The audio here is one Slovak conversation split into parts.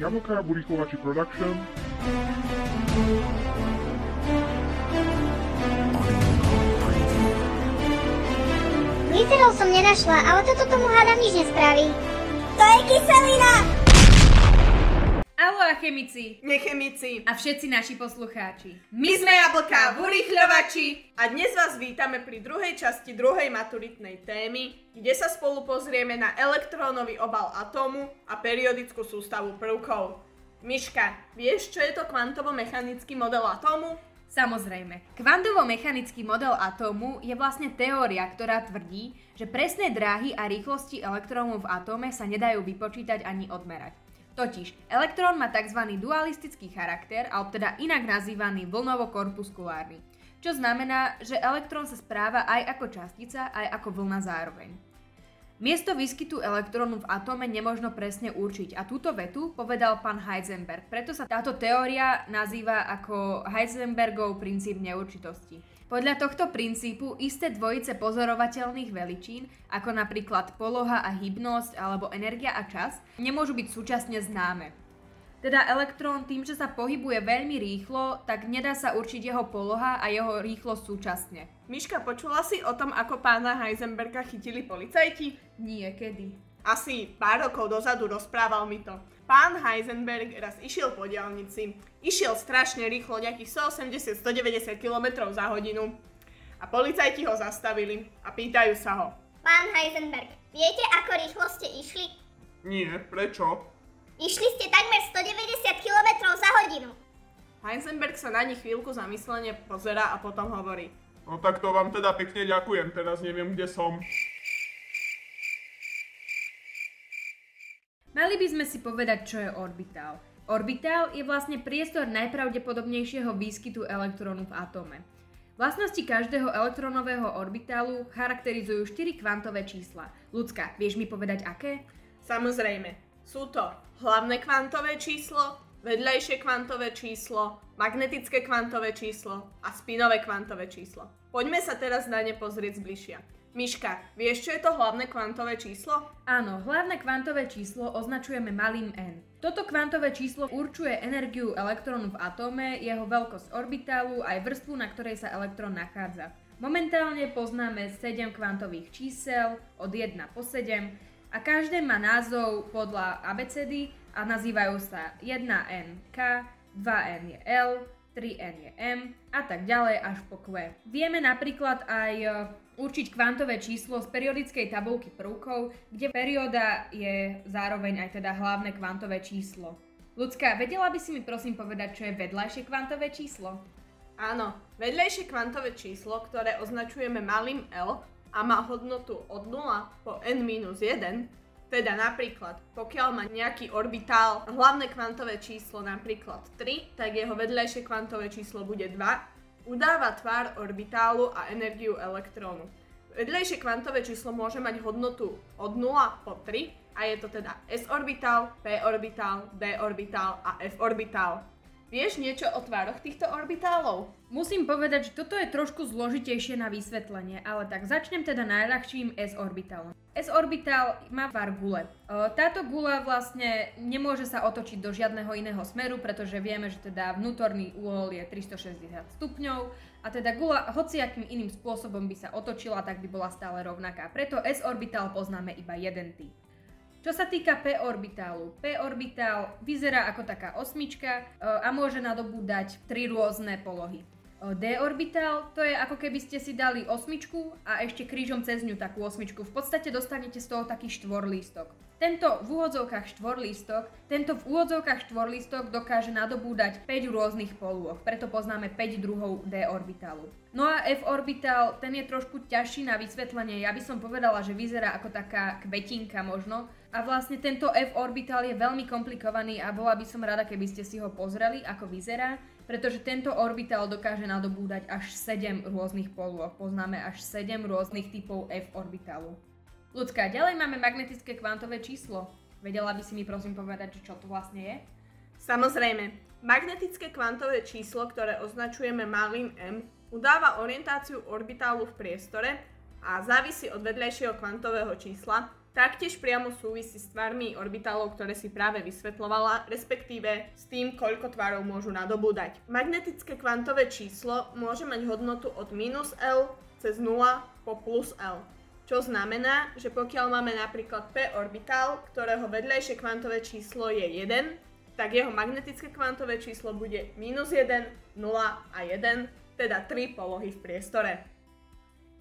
Jablka Burikovači Production. Glycerol som nenašla, ale toto tomu hádam nič nespraví. To je kyselina! Alo a chemici Nechemici. a všetci naši poslucháči. My sme Jablka v urýchľovači a dnes vás vítame pri druhej časti druhej maturitnej témy, kde sa spolu pozrieme na elektrónový obal atómu a periodickú sústavu prvkov. Miška, vieš, čo je to kvantovo-mechanický model atómu? Samozrejme, kvantovo-mechanický model atómu je vlastne teória, ktorá tvrdí, že presné dráhy a rýchlosti elektrónov v atóme sa nedajú vypočítať ani odmerať. Totiž, elektrón má tzv. dualistický charakter, alebo teda inak nazývaný vlnovo-korpuskulárny, čo znamená, že elektrón sa správa aj ako častica, aj ako vlna zároveň. Miesto výskytu elektrónu v atóme nemožno presne určiť a túto vetu povedal pán Heisenberg, preto sa táto teória nazýva ako Heisenbergov princíp neurčitosti. Podľa tohto princípu isté dvojice pozorovateľných veličín, ako napríklad poloha a hybnosť alebo energia a čas, nemôžu byť súčasne známe. Teda elektrón tým, že sa pohybuje veľmi rýchlo, tak nedá sa určiť jeho poloha a jeho rýchlosť súčasne. Miška, počula si o tom, ako pána Heisenberga chytili policajti? Nie, kedy? Asi pár rokov dozadu rozprával mi to. Pán Heisenberg raz išiel po diálnici. Išiel strašne rýchlo, nejakých 180-190 km za hodinu. A policajti ho zastavili a pýtajú sa ho. Pán Heisenberg, viete, ako rýchlo ste išli? Nie, prečo? Išli ste takmer 190 km za hodinu. Heisenberg sa na nich chvíľku zamyslene pozera a potom hovorí. No tak to vám teda pekne ďakujem, teraz neviem, kde som. Mali by sme si povedať, čo je orbitál. Orbitál je vlastne priestor najpravdepodobnejšieho výskytu elektrónu v atóme. Vlastnosti každého elektronového orbitálu charakterizujú 4 kvantové čísla. Ľudská, vieš mi povedať aké? Samozrejme, sú to hlavné kvantové číslo, vedľajšie kvantové číslo, magnetické kvantové číslo a spinové kvantové číslo. Poďme sa teraz na ne pozrieť zbližšia. Miška, vieš, čo je to hlavné kvantové číslo? Áno, hlavné kvantové číslo označujeme malým n. Toto kvantové číslo určuje energiu elektrónu v atóme, jeho veľkosť orbitálu aj vrstvu, na ktorej sa elektrón nachádza. Momentálne poznáme 7 kvantových čísel od 1 po 7 a každé má názov podľa abecedy a nazývajú sa 1n K, 2n je L, 3n je M a tak ďalej až po Q. Vieme napríklad aj e, určiť kvantové číslo z periodickej tabulky prvkov, kde perióda je zároveň aj teda hlavné kvantové číslo. Ľudská, vedela by si mi prosím povedať, čo je vedľajšie kvantové číslo? Áno, vedľajšie kvantové číslo, ktoré označujeme malým L a má hodnotu od 0 po n-1, teda napríklad, pokiaľ má nejaký orbitál hlavné kvantové číslo napríklad 3, tak jeho vedľajšie kvantové číslo bude 2, udáva tvár orbitálu a energiu elektrónu. Vedľajšie kvantové číslo môže mať hodnotu od 0 po 3 a je to teda s orbitál, p orbitál, d orbitál a f orbitál. Vieš niečo o tvároch týchto orbitálov? Musím povedať, že toto je trošku zložitejšie na vysvetlenie, ale tak začnem teda najľahším s-orbitálom. S-orbitál má tvar gule. E, Táto gula vlastne nemôže sa otočiť do žiadneho iného smeru, pretože vieme, že teda vnútorný úhol je 360 stupňov a teda gula hociakým iným spôsobom by sa otočila, tak by bola stále rovnaká. Preto S-orbitál poznáme iba jeden typ. Čo sa týka p-orbitálu, p-orbitál vyzerá ako taká osmička e, a môže nadobúdať tri rôzne polohy. E, D-orbitál to je ako keby ste si dali osmičku a ešte krížom cez ňu takú osmičku. V podstate dostanete z toho taký štvorlístok. Tento v úvodzovkách štvorlístok, tento v úvodzovkách štvorlístok dokáže nadobúdať 5 rôznych polôch, preto poznáme 5 druhov D-orbitálu. No a F-orbitál, ten je trošku ťažší na vysvetlenie, ja by som povedala, že vyzerá ako taká kvetinka možno. A vlastne tento F-orbitál je veľmi komplikovaný a bola by som rada, keby ste si ho pozreli, ako vyzerá, pretože tento orbitál dokáže nadobúdať až 7 rôznych polôch. Poznáme až 7 rôznych typov F-orbitálu. Ľudská, ďalej máme magnetické kvantové číslo. Vedela by si mi prosím povedať, čo to vlastne je? Samozrejme, magnetické kvantové číslo, ktoré označujeme malým m, udáva orientáciu orbitálu v priestore a závisí od vedľajšieho kvantového čísla, taktiež priamo súvisí s tvarmi orbitálov, ktoré si práve vysvetlovala, respektíve s tým, koľko tvarov môžu nadobúdať. Magnetické kvantové číslo môže mať hodnotu od minus L cez 0 po plus L. Čo znamená, že pokiaľ máme napríklad P orbitál, ktorého vedľajšie kvantové číslo je 1, tak jeho magnetické kvantové číslo bude minus 1, 0 a 1, teda 3 polohy v priestore.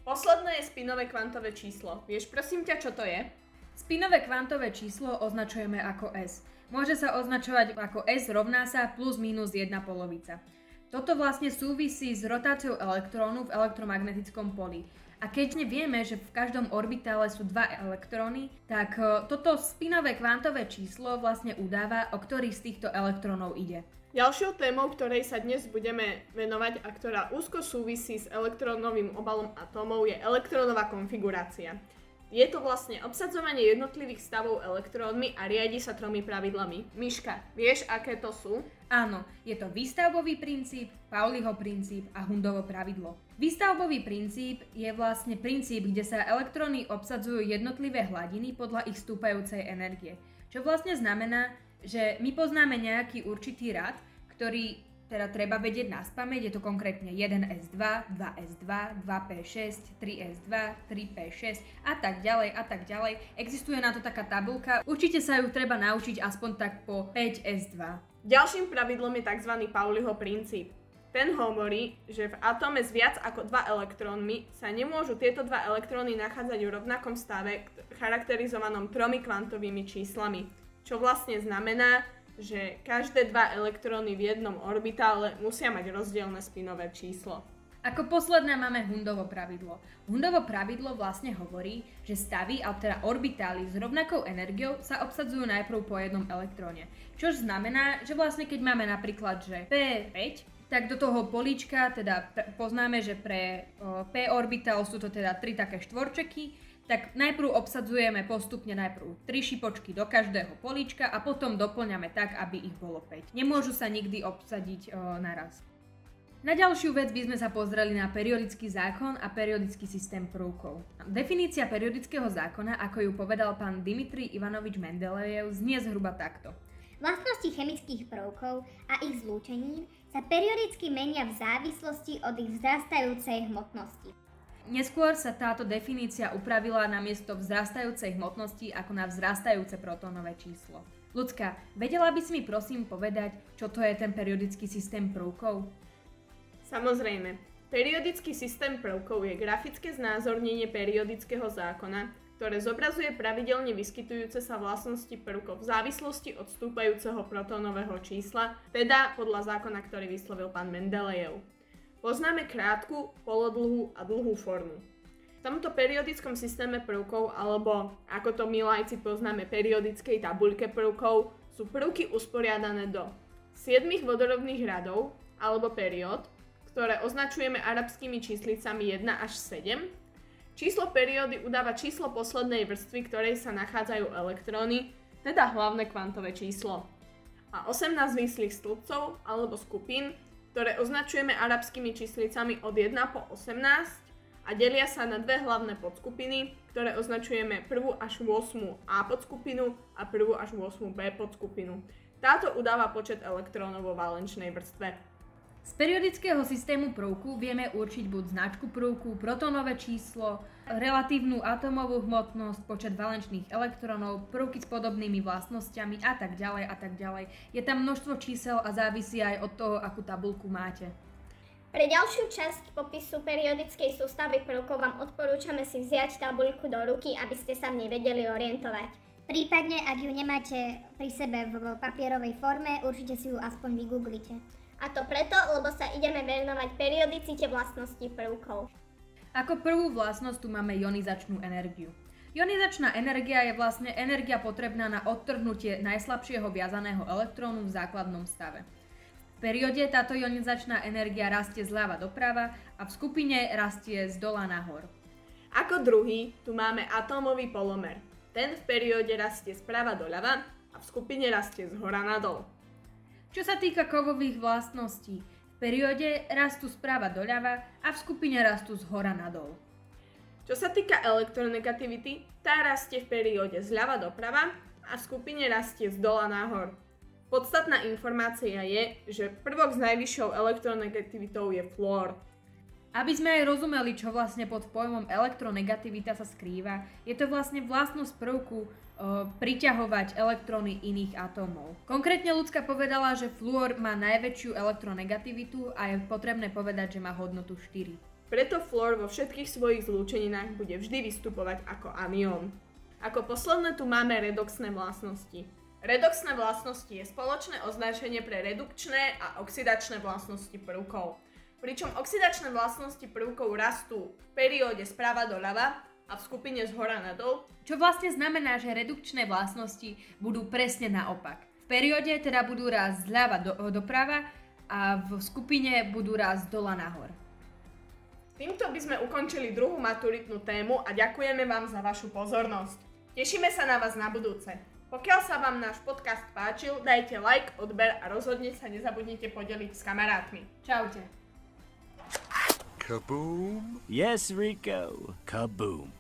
Posledné je spinové kvantové číslo. Vieš prosím ťa, čo to je? Spinové kvantové číslo označujeme ako S. Môže sa označovať ako S rovná sa plus minus 1 polovica. Toto vlastne súvisí s rotáciou elektrónu v elektromagnetickom poli. A keď vieme, že v každom orbitále sú dva elektróny, tak e, toto spinové kvantové číslo vlastne udáva, o ktorý z týchto elektrónov ide. Ďalšou témou, ktorej sa dnes budeme venovať a ktorá úzko súvisí s elektrónovým obalom atómov je elektrónová konfigurácia. Je to vlastne obsadzovanie jednotlivých stavov elektrónmi a riadi sa tromi pravidlami. Miška, vieš, aké to sú? Áno, je to výstavbový princíp, Pauliho princíp a Hundovo pravidlo. Výstavbový princíp je vlastne princíp, kde sa elektróny obsadzujú jednotlivé hladiny podľa ich stúpajúcej energie. Čo vlastne znamená, že my poznáme nejaký určitý rad, ktorý teda treba vedieť na spameť, je to konkrétne 1S2, 2S2, 2P6, 3S2, 3P6 a tak ďalej a tak ďalej. Existuje na to taká tabulka, určite sa ju treba naučiť aspoň tak po 5S2. Ďalším pravidlom je tzv. Pauliho princíp. Ten hovorí, že v atóme s viac ako dva elektrónmi sa nemôžu tieto dva elektróny nachádzať v rovnakom stave charakterizovanom tromi kvantovými číslami. Čo vlastne znamená, že každé dva elektróny v jednom orbitále musia mať rozdielne spinové číslo. Ako posledné máme Hundovo pravidlo. Hundovo pravidlo vlastne hovorí, že stavy, alebo teda orbitály s rovnakou energiou sa obsadzujú najprv po jednom elektróne. Čo znamená, že vlastne keď máme napríklad, že P5, tak do toho políčka teda poznáme, že pre P orbitál sú to teda tri také štvorčeky, tak najprv obsadzujeme postupne najprv 3 šipočky do každého políčka a potom doplňame tak, aby ich bolo 5. Nemôžu sa nikdy obsadiť o, naraz. Na ďalšiu vec by sme sa pozreli na periodický zákon a periodický systém prvkov. Definícia periodického zákona, ako ju povedal pán Dimitri Ivanovič Mendelejev, znie zhruba takto. Vlastnosti chemických prvkov a ich zlúčenín sa periodicky menia v závislosti od ich vzrastajúcej hmotnosti. Neskôr sa táto definícia upravila na miesto vzrastajúcej hmotnosti ako na vzrastajúce protónové číslo. Ľudská, vedela by si mi prosím povedať, čo to je ten periodický systém prvkov? Samozrejme. Periodický systém prvkov je grafické znázornenie periodického zákona, ktoré zobrazuje pravidelne vyskytujúce sa vlastnosti prvkov v závislosti od stúpajúceho protónového čísla, teda podľa zákona, ktorý vyslovil pán Mendelejev. Poznáme krátku, polodlhú a dlhú formu. V tomto periodickom systéme prvkov, alebo ako to my lajci poznáme periodickej tabuľke prvkov, sú prvky usporiadané do 7 vodorovných radov, alebo periód, ktoré označujeme arabskými číslicami 1 až 7. Číslo periódy udáva číslo poslednej vrstvy, ktorej sa nachádzajú elektróny, teda hlavné kvantové číslo. A 18 výslých stĺpcov alebo skupín ktoré označujeme arabskými číslicami od 1 po 18 a delia sa na dve hlavné podskupiny, ktoré označujeme prvú až 8 A podskupinu a prvú až 8 B podskupinu. Táto udáva počet elektrónov vo valenčnej vrstve. Z periodického systému prvku vieme určiť buď značku prvku, protonové číslo, relatívnu atomovú hmotnosť, počet valenčných elektronov, prvky s podobnými vlastnosťami a tak ďalej a tak ďalej. Je tam množstvo čísel a závisí aj od toho, akú tabulku máte. Pre ďalšiu časť popisu periodickej sústavy prvkov vám odporúčame si vziať tabuľku do ruky, aby ste sa v nej vedeli orientovať. Prípadne, ak ju nemáte pri sebe v papierovej forme, určite si ju aspoň vygooglite. A to preto, lebo sa ideme venovať periodicite vlastnosti prvkov. Ako prvú vlastnosť tu máme ionizačnú energiu. Ionizačná energia je vlastne energia potrebná na odtrhnutie najslabšieho viazaného elektrónu v základnom stave. V periode táto ionizačná energia rastie zľava doprava a v skupine rastie z dola nahor. Ako druhý tu máme atómový polomer. Ten v perióde rastie sprava doľava a v skupine rastie z hora nadol. Čo sa týka kovových vlastností, v perióde rastú správa doľava a v skupine rastú z hora nadol. Čo sa týka elektronegativity, tá rastie v perióde zľava doprava a v skupine rastie z dola nahor. Podstatná informácia je, že prvok s najvyššou elektronegativitou je fluor. Aby sme aj rozumeli, čo vlastne pod pojmom elektronegativita sa skrýva, je to vlastne vlastnosť prvku e, priťahovať elektróny iných atómov. Konkrétne ľudská povedala, že fluor má najväčšiu elektronegativitu a je potrebné povedať, že má hodnotu 4. Preto fluor vo všetkých svojich zlúčeninách bude vždy vystupovať ako anión. Ako posledné tu máme redoxné vlastnosti. Redoxné vlastnosti je spoločné označenie pre redukčné a oxidačné vlastnosti prvkov. Pričom oxidačné vlastnosti prvkov rastú v perióde sprava doľava a v skupine z hora nadol. Čo vlastne znamená, že redukčné vlastnosti budú presne naopak. V perióde teda budú rásť zľava do, doprava a v skupine budú rásť dola nahor. Týmto by sme ukončili druhú maturitnú tému a ďakujeme vám za vašu pozornosť. Tešíme sa na vás na budúce. Pokiaľ sa vám náš podcast páčil, dajte like, odber a rozhodne sa nezabudnite podeliť s kamarátmi. Čaute. Kaboom! Yes, Rico. Kaboom.